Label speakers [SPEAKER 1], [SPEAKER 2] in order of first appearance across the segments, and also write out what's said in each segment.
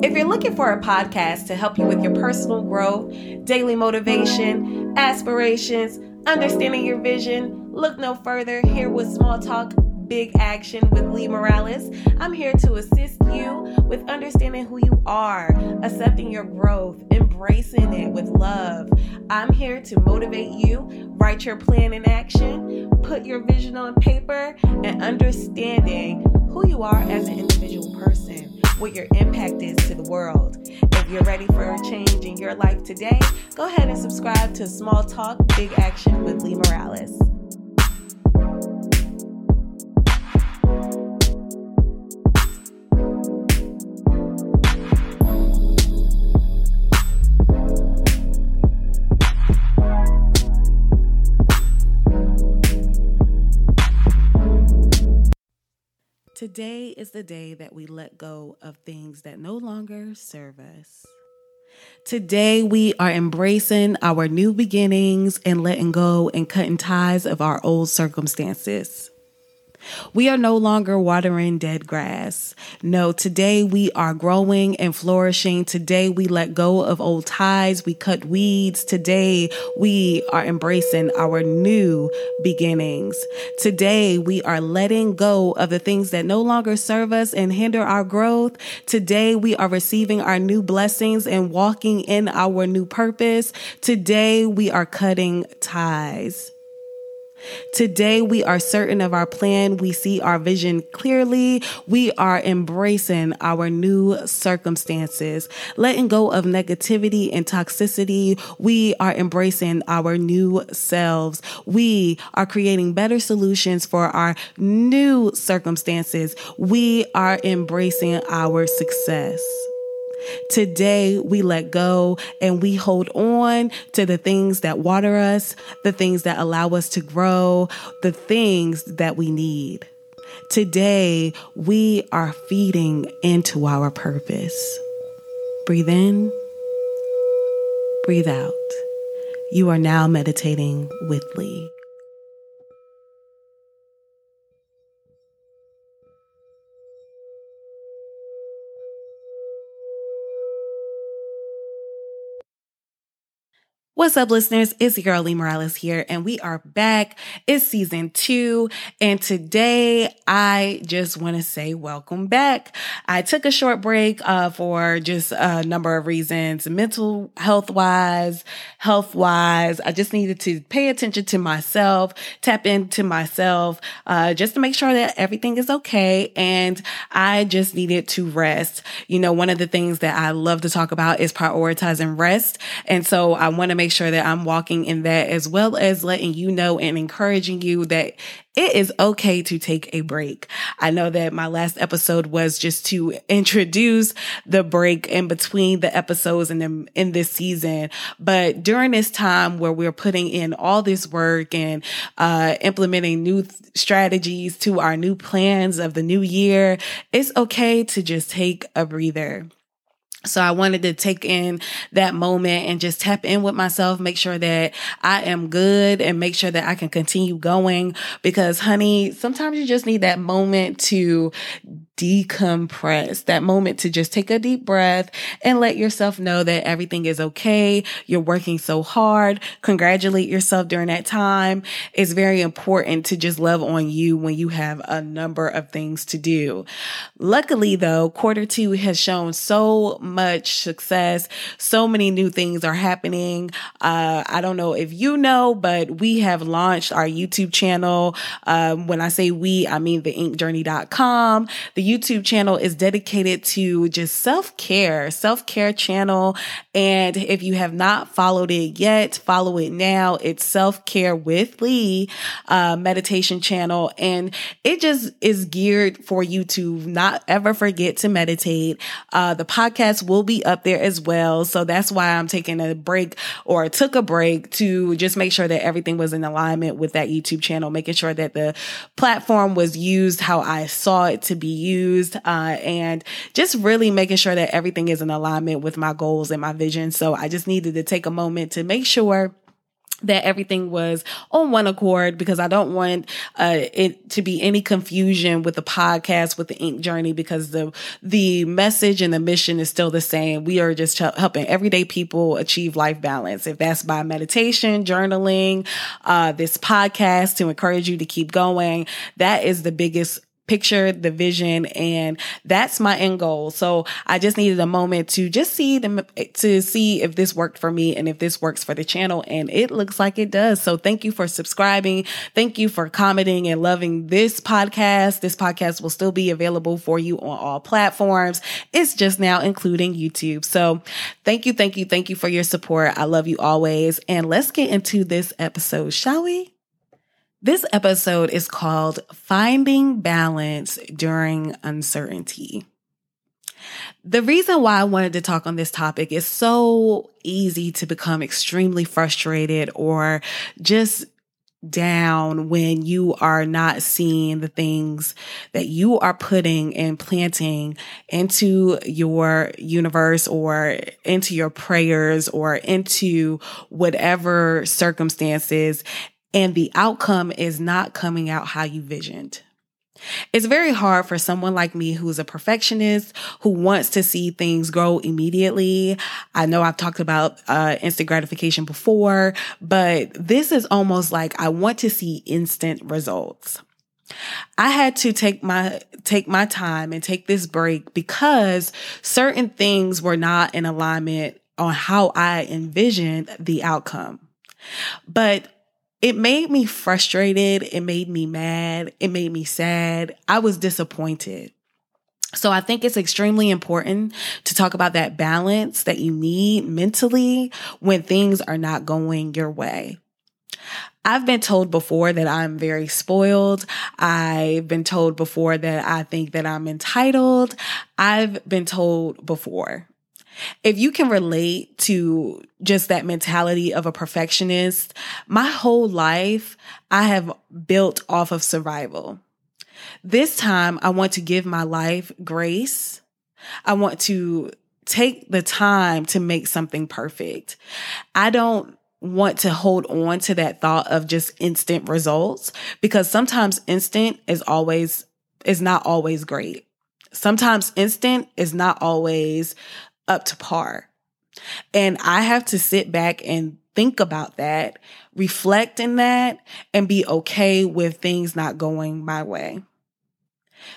[SPEAKER 1] If you're looking for a podcast to help you with your personal growth, daily motivation, aspirations, understanding your vision, look no further. Here with Small Talk Big Action with Li Morales. I'm here to assist you with understanding who you are, accepting your growth, embracing it with love. I'm here to motivate you, write your plan in action, put your vision on paper, and understanding who you are as an individual person, what your impact is to the world. If you're ready for a change in your life today, go ahead and subscribe to Small Talk Big Action with Li Morales. Is the day that we let go of things that no longer serve us. Today, we are embracing our new beginnings and letting go and cutting ties of our old circumstances. We are no longer watering dead grass. No, today we are growing and flourishing. Today we let go of old ties. We cut weeds. Today we are embracing our new beginnings. Today we are letting go of the things that no longer serve us and hinder our growth. Today we are receiving our new blessings and walking in our new purpose. Today we are cutting ties. Today, we are certain of our plan. We see our vision clearly. We are embracing our new circumstances, letting go of negativity and toxicity. We are embracing our new selves. We are creating better solutions for our new circumstances. We are embracing our success. Today, we let go and we hold on to the things that water us, the things that allow us to grow, the things that we need. Today, we are feeding into our purpose. Breathe in, breathe out. You are now meditating with Li. What's up, listeners? It's your girl Li Morales here, and we are back. It's season two, and today I just want to say welcome back. I took a short break uh, for just a number of reasons, mental health wise, health wise. I just needed to pay attention to myself, tap into myself, uh, just to make sure that everything is okay. And I just needed to rest. You know, one of the things that I love to talk about is prioritizing rest, and so I want to make make sure that I'm walking in that as well as letting you know and encouraging you that it is okay to take a break. I know that my last episode was just to introduce the break in between the episodes in in this season. But during this time where we're putting in all this work and uh, implementing new th- strategies to our new plans of the new year, it's okay to just take a breather. So I wanted to take in that moment and just tap in with myself, make sure that I am good and make sure that I can continue going because honey, sometimes you just need that moment to decompress, that moment to just take a deep breath and let yourself know that everything is okay. You're working so hard. Congratulate yourself during that time. It's very important to just love on you when you have a number of things to do. Luckily though, quarter two has shown so much success. So many new things are happening. Uh, I don't know if you know, but we have launched our YouTube channel. Um, when I say we, I mean the inkjourney.com. The YouTube channel is dedicated to just self care, self care channel. And if you have not followed it yet, follow it now. It's self care with Li, uh, meditation channel. And it just is geared for you to not ever forget to meditate. Uh, the podcast will be up there as well. So that's why I'm taking a break or took a break to just make sure that everything was in alignment with that YouTube channel, making sure that the platform was used how I saw it to be used used, uh, and just really making sure that everything is in alignment with my goals and my vision. So I just needed to take a moment to make sure that everything was on one accord because I don't want uh, it to be any confusion with the podcast with the ink journey because the the message and the mission is still the same. We are just helping everyday people achieve life balance. If that's by meditation, journaling, uh, this podcast to encourage you to keep going, that is the biggest picture, the vision, and that's my end goal. So I just needed a moment to just see them, to see if this worked for me and if this works for the channel. And it looks like it does. So thank you for subscribing. Thank you for commenting and loving this podcast. This podcast will still be available for you on all platforms. It's just now including YouTube. So thank you, thank you, thank you for your support. I love you always. And let's get into this episode, shall we? This episode is called Finding Balance During Uncertainty. The reason why I wanted to talk on this topic is so easy to become extremely frustrated or just down when you are not seeing the things that you are putting and planting into your universe or into your prayers or into whatever circumstances and the outcome is not coming out how you visioned. It's very hard for someone like me who's a perfectionist, who wants to see things grow immediately. I know I've talked about uh, instant gratification before, but this is almost like I want to see instant results. I had to take my take my time and take this break because certain things were not in alignment on how I envisioned the outcome. But it made me frustrated. It made me mad. It made me sad. I was disappointed. So I think it's extremely important to talk about that balance that you need mentally when things are not going your way. I've been told before that I'm very spoiled. I've been told before that I think that I'm entitled. I've been told before if you can relate to just that mentality of a perfectionist, my whole life I have built off of survival. This time I want to give my life grace. I want to take the time to make something perfect. I don't want to hold on to that thought of just instant results because sometimes instant is always is not always great. Sometimes instant is not always up to par. And I have to sit back and think about that, reflect in that, and be okay with things not going my way.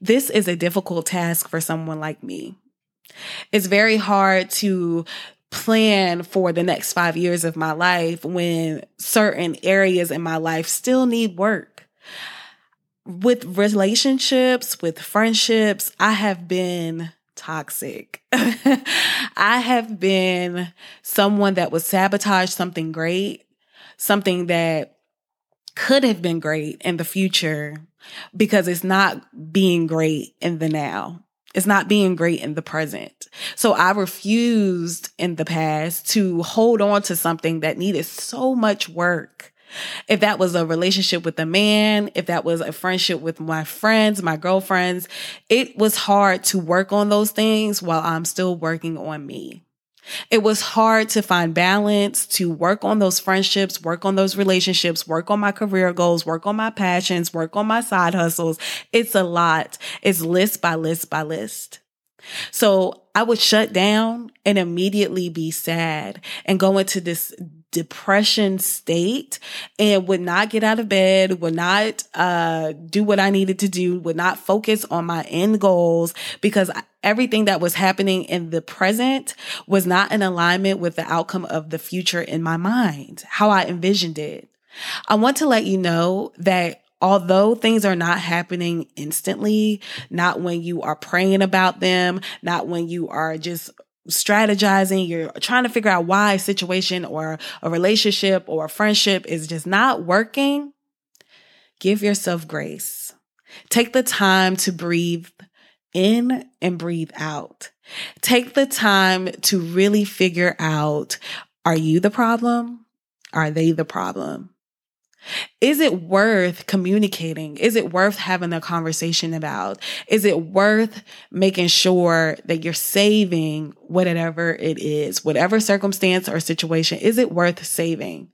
[SPEAKER 1] This is a difficult task for someone like me. It's very hard to plan for the next five years of my life when certain areas in my life still need work. With relationships, with friendships, I have been toxic. I have been someone that would sabotage something great, something that could have been great in the future because it's not being great in the now. It's not being great in the present. So I refused in the past to hold on to something that needed so much work if that was a relationship with a man, if that was a friendship with my friends, my girlfriends, it was hard to work on those things while I'm still working on me. It was hard to find balance, to work on those friendships, work on those relationships, work on my career goals, work on my passions, work on my side hustles. It's a lot. It's list by list by list. So I would shut down and immediately be sad and go into this depression state and would not get out of bed, would not uh, do what I needed to do, would not focus on my end goals because everything that was happening in the present was not in alignment with the outcome of the future in my mind, how I envisioned it. I want to let you know that although things are not happening instantly, not when you are praying about them, not when you are just strategizing, you're trying to figure out why a situation or a relationship or a friendship is just not working, give yourself grace. Take the time to breathe in and breathe out. Take the time to really figure out are you the problem? Are they the problem? Is it worth communicating? Is it worth having a conversation about? Is it worth making sure that you're saving whatever it is, whatever circumstance or situation? Is it worth saving?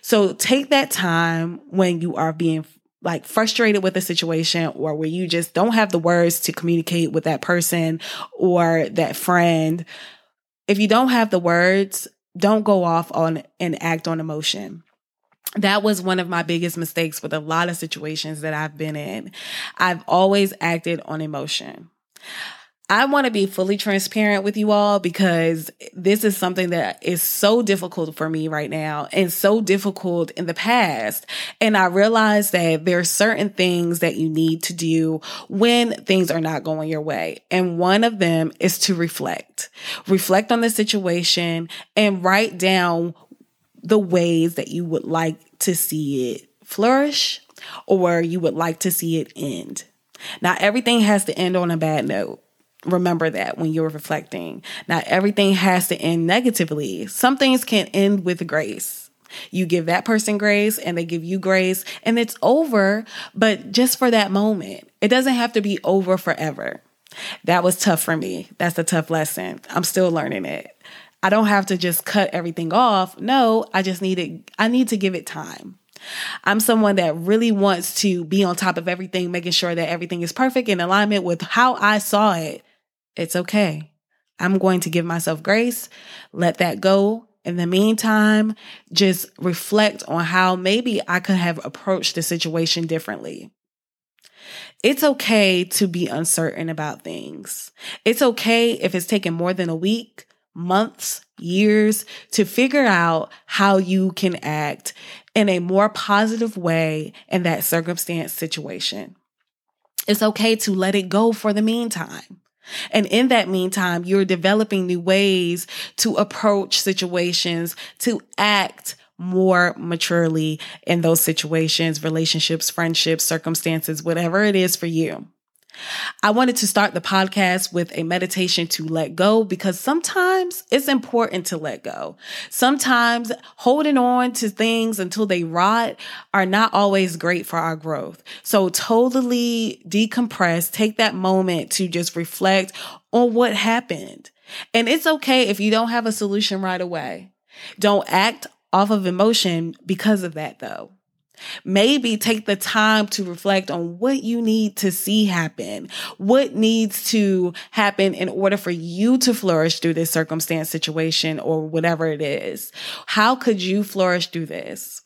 [SPEAKER 1] So take that time when you are being like frustrated with a situation or where you just don't have the words to communicate with that person or that friend. If you don't have the words, don't go off on and act on emotion. That was one of my biggest mistakes with a lot of situations that I've been in. I've always acted on emotion. I want to be fully transparent with you all because this is something that is so difficult for me right now and so difficult in the past. And I realize that there are certain things that you need to do when things are not going your way. And one of them is to reflect, reflect on the situation and write down the ways that you would like to see it flourish or you would like to see it end. Now, everything has to end on a bad note remember that when you're reflecting. Not everything has to end negatively. Some things can end with grace. You give that person grace and they give you grace and it's over, but just for that moment. It doesn't have to be over forever. That was tough for me. That's a tough lesson. I'm still learning it. I don't have to just cut everything off. No, I just need it. I need to give it time. I'm someone that really wants to be on top of everything, making sure that everything is perfect in alignment with how I saw it it's okay. I'm going to give myself grace, let that go. In the meantime, just reflect on how maybe I could have approached the situation differently. It's okay to be uncertain about things. It's okay if it's taken more than a week, months, years to figure out how you can act in a more positive way in that circumstance situation. It's okay to let it go for the meantime. And in that meantime, you're developing new ways to approach situations, to act more maturely in those situations, relationships, friendships, circumstances, whatever it is for you. I wanted to start the podcast with a meditation to let go because sometimes it's important to let go. Sometimes holding on to things until they rot are not always great for our growth. So totally decompress, take that moment to just reflect on what happened. And it's okay if you don't have a solution right away. Don't act off of emotion because of that though. Maybe take the time to reflect on what you need to see happen, what needs to happen in order for you to flourish through this circumstance, situation, or whatever it is. How could you flourish through this?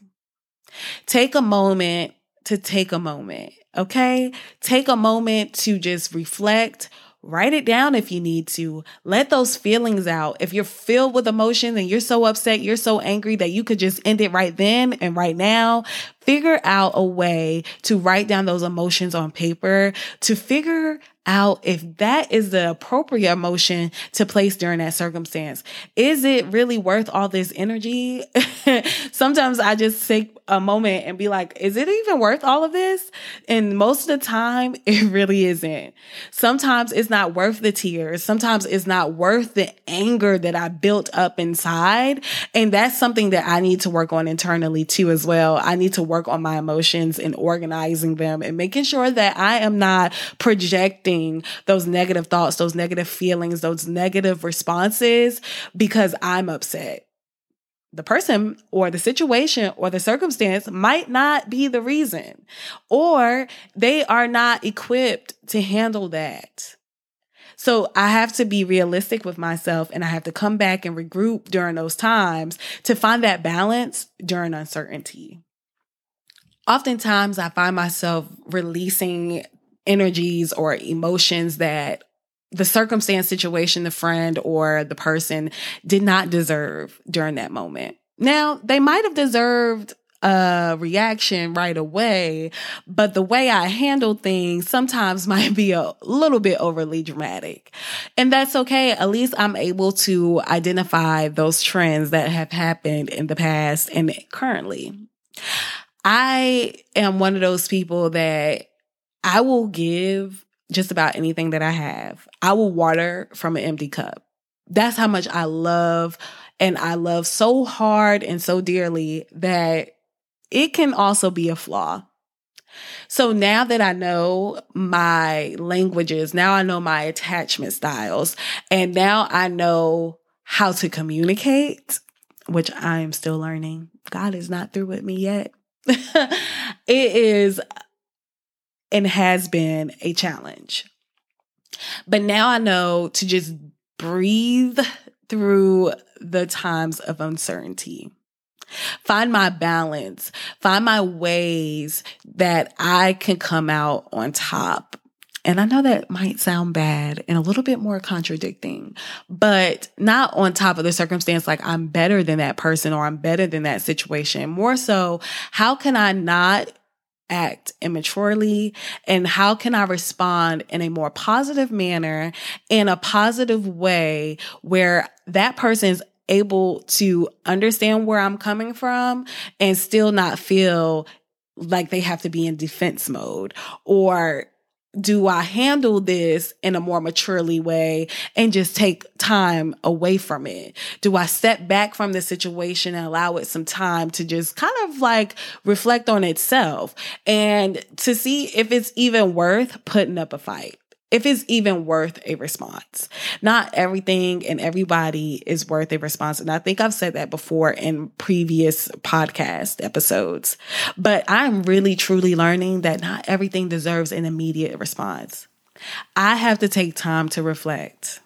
[SPEAKER 1] Take a moment to take a moment. Okay. Take a moment to just reflect, Write it down if you need to. Let those feelings out. If you're filled with emotions and you're so upset, you're so angry that you could just end it right then and right now, figure out a way to write down those emotions on paper to figure out if that is the appropriate emotion to place during that circumstance. Is it really worth all this energy? Sometimes I just take a moment and be like, is it even worth all of this? And most of the time, it really isn't. Sometimes it's not worth the tears. Sometimes it's not worth the anger that I built up inside. And that's something that I need to work on internally too, as well. I need to work on my emotions and organizing them and making sure that I am not projecting those negative thoughts, those negative feelings, those negative responses because I'm upset the person or the situation or the circumstance might not be the reason, or they are not equipped to handle that. So I have to be realistic with myself and I have to come back and regroup during those times to find that balance during uncertainty. Oftentimes I find myself releasing energies or emotions that the circumstance, situation, the friend or the person did not deserve during that moment. Now, they might have deserved a reaction right away, but the way I handle things sometimes might be a little bit overly dramatic. And that's okay. At least I'm able to identify those trends that have happened in the past and currently. I am one of those people that I will give just about anything that I have. I will water from an empty cup. That's how much I love and I love so hard and so dearly that it can also be a flaw. So now that I know my languages, now I know my attachment styles, and now I know how to communicate, which I am still learning. God is not through with me yet. it is and has been a challenge. But now I know to just breathe through the times of uncertainty. Find my balance, find my ways that I can come out on top. And I know that might sound bad and a little bit more contradicting, but not on top of the circumstance like I'm better than that person or I'm better than that situation. More so, how can I not act immaturely? And how can I respond in a more positive manner in a positive way where that person's able to understand where I'm coming from and still not feel like they have to be in defense mode? Or do I handle this in a more maturely way and just take time away from it? Do I step back from the situation and allow it some time to just kind of like reflect on itself and to see if it's even worth putting up a fight? If it's even worth a response. Not everything and everybody is worth a response. And I think I've said that before in previous podcast episodes. But I'm really truly learning that not everything deserves an immediate response. I have to take time to reflect.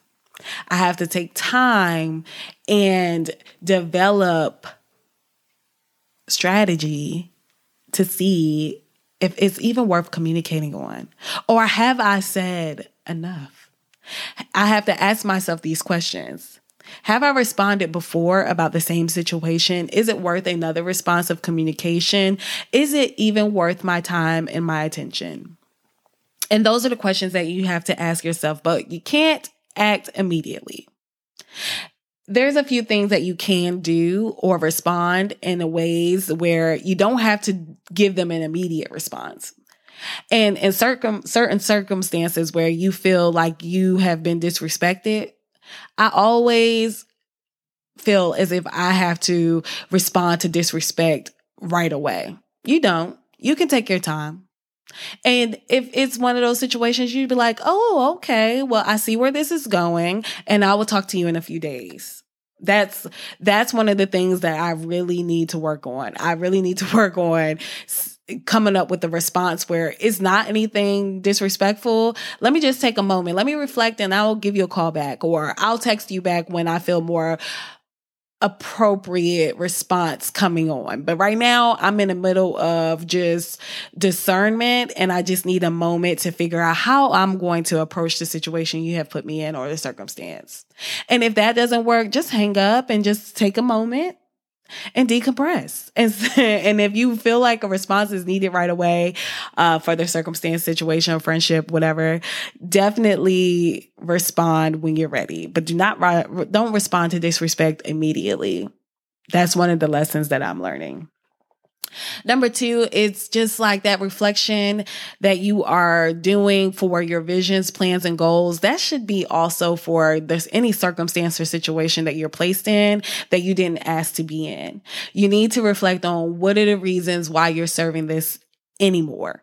[SPEAKER 1] I have to take time and develop strategy to see if it's even worth communicating on? Or have I said enough? I have to ask myself these questions. Have I responded before about the same situation? Is it worth another response of communication? Is it even worth my time and my attention? And those are the questions that you have to ask yourself, but you can't act immediately there's a few things that you can do or respond in ways where you don't have to give them an immediate response. And in circum, certain circumstances where you feel like you have been disrespected, I always feel as if I have to respond to disrespect right away. You don't. You can take your time. And if it's one of those situations, you'd be like, oh, okay, well, I see where this is going, and I will talk to you in a few days. That's that's one of the things that I really need to work on. I really need to work on coming up with a response where it's not anything disrespectful. Let me just take a moment. Let me reflect and I'll give you a call back or I'll text you back when I feel more appropriate response coming on. But right now, I'm in the middle of just discernment and I just need a moment to figure out how I'm going to approach the situation you have put me in or the circumstance. And if that doesn't work, just hang up and just take a moment and decompress. And, and if you feel like a response is needed right away uh, for the circumstance, situation, friendship, whatever, definitely respond when you're ready. But do not don't respond to disrespect immediately. That's one of the lessons that I'm learning. Number two, it's just like that reflection that you are doing for your visions, plans, and goals. That should be also for there's any circumstance or situation that you're placed in that you didn't ask to be in. You need to reflect on what are the reasons why you're serving this anymore?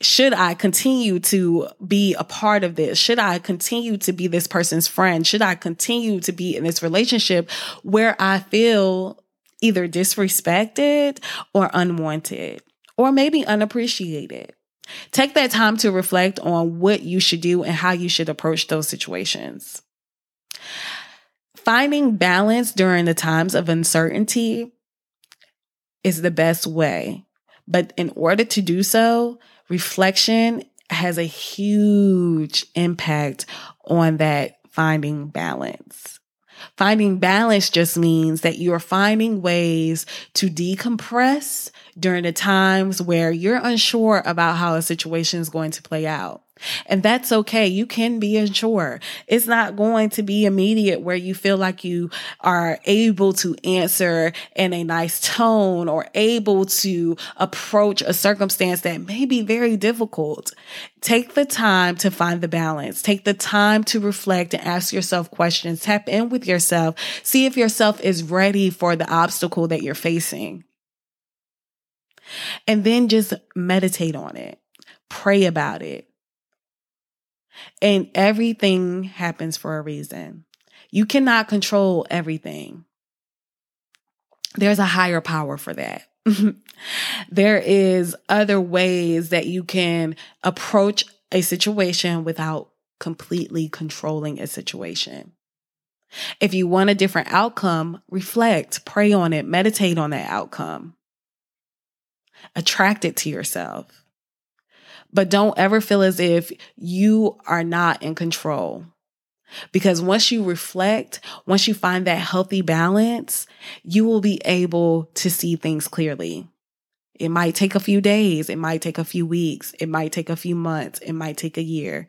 [SPEAKER 1] Should I continue to be a part of this? Should I continue to be this person's friend? Should I continue to be in this relationship where I feel either disrespected or unwanted, or maybe unappreciated. Take that time to reflect on what you should do and how you should approach those situations. Finding balance during the times of uncertainty is the best way. But in order to do so, reflection has a huge impact on that finding balance. Finding balance just means that you're finding ways to decompress during the times where you're unsure about how a situation is going to play out. And that's okay. You can be unsure. It's not going to be immediate where you feel like you are able to answer in a nice tone or able to approach a circumstance that may be very difficult. Take the time to find the balance. Take the time to reflect and ask yourself questions. Tap in with yourself. See if yourself is ready for the obstacle that you're facing. And then just meditate on it. Pray about it and everything happens for a reason. You cannot control everything. there's a higher power for that. there is other ways that you can approach a situation without completely controlling a situation. If you want a different outcome, reflect, pray on it, meditate on that outcome. Attract it to yourself. But don't ever feel as if you are not in control. Because once you reflect, once you find that healthy balance, you will be able to see things clearly. It might take a few days. It might take a few weeks. It might take a few months. It might take a year.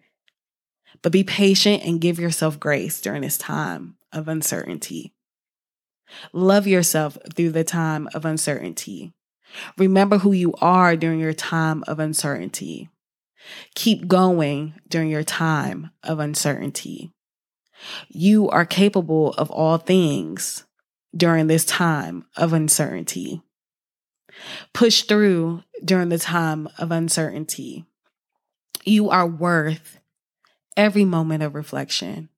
[SPEAKER 1] But be patient and give yourself grace during this time of uncertainty. Love yourself through the time of uncertainty. Remember who you are during your time of uncertainty. Keep going during your time of uncertainty. You are capable of all things during this time of uncertainty. Push through during the time of uncertainty. You are worth every moment of reflection,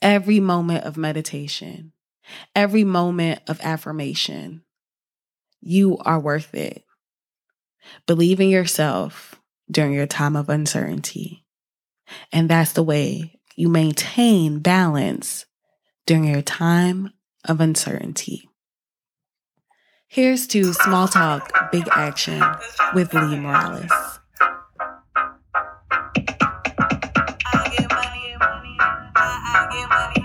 [SPEAKER 1] every moment of meditation, every moment of affirmation. You are worth it. Believe in yourself during your time of uncertainty. And that's the way you maintain balance during your time of uncertainty. Here's to small talk, big action with Li Morales.
[SPEAKER 2] Keep it cute, sis. Yeah, stack them checks.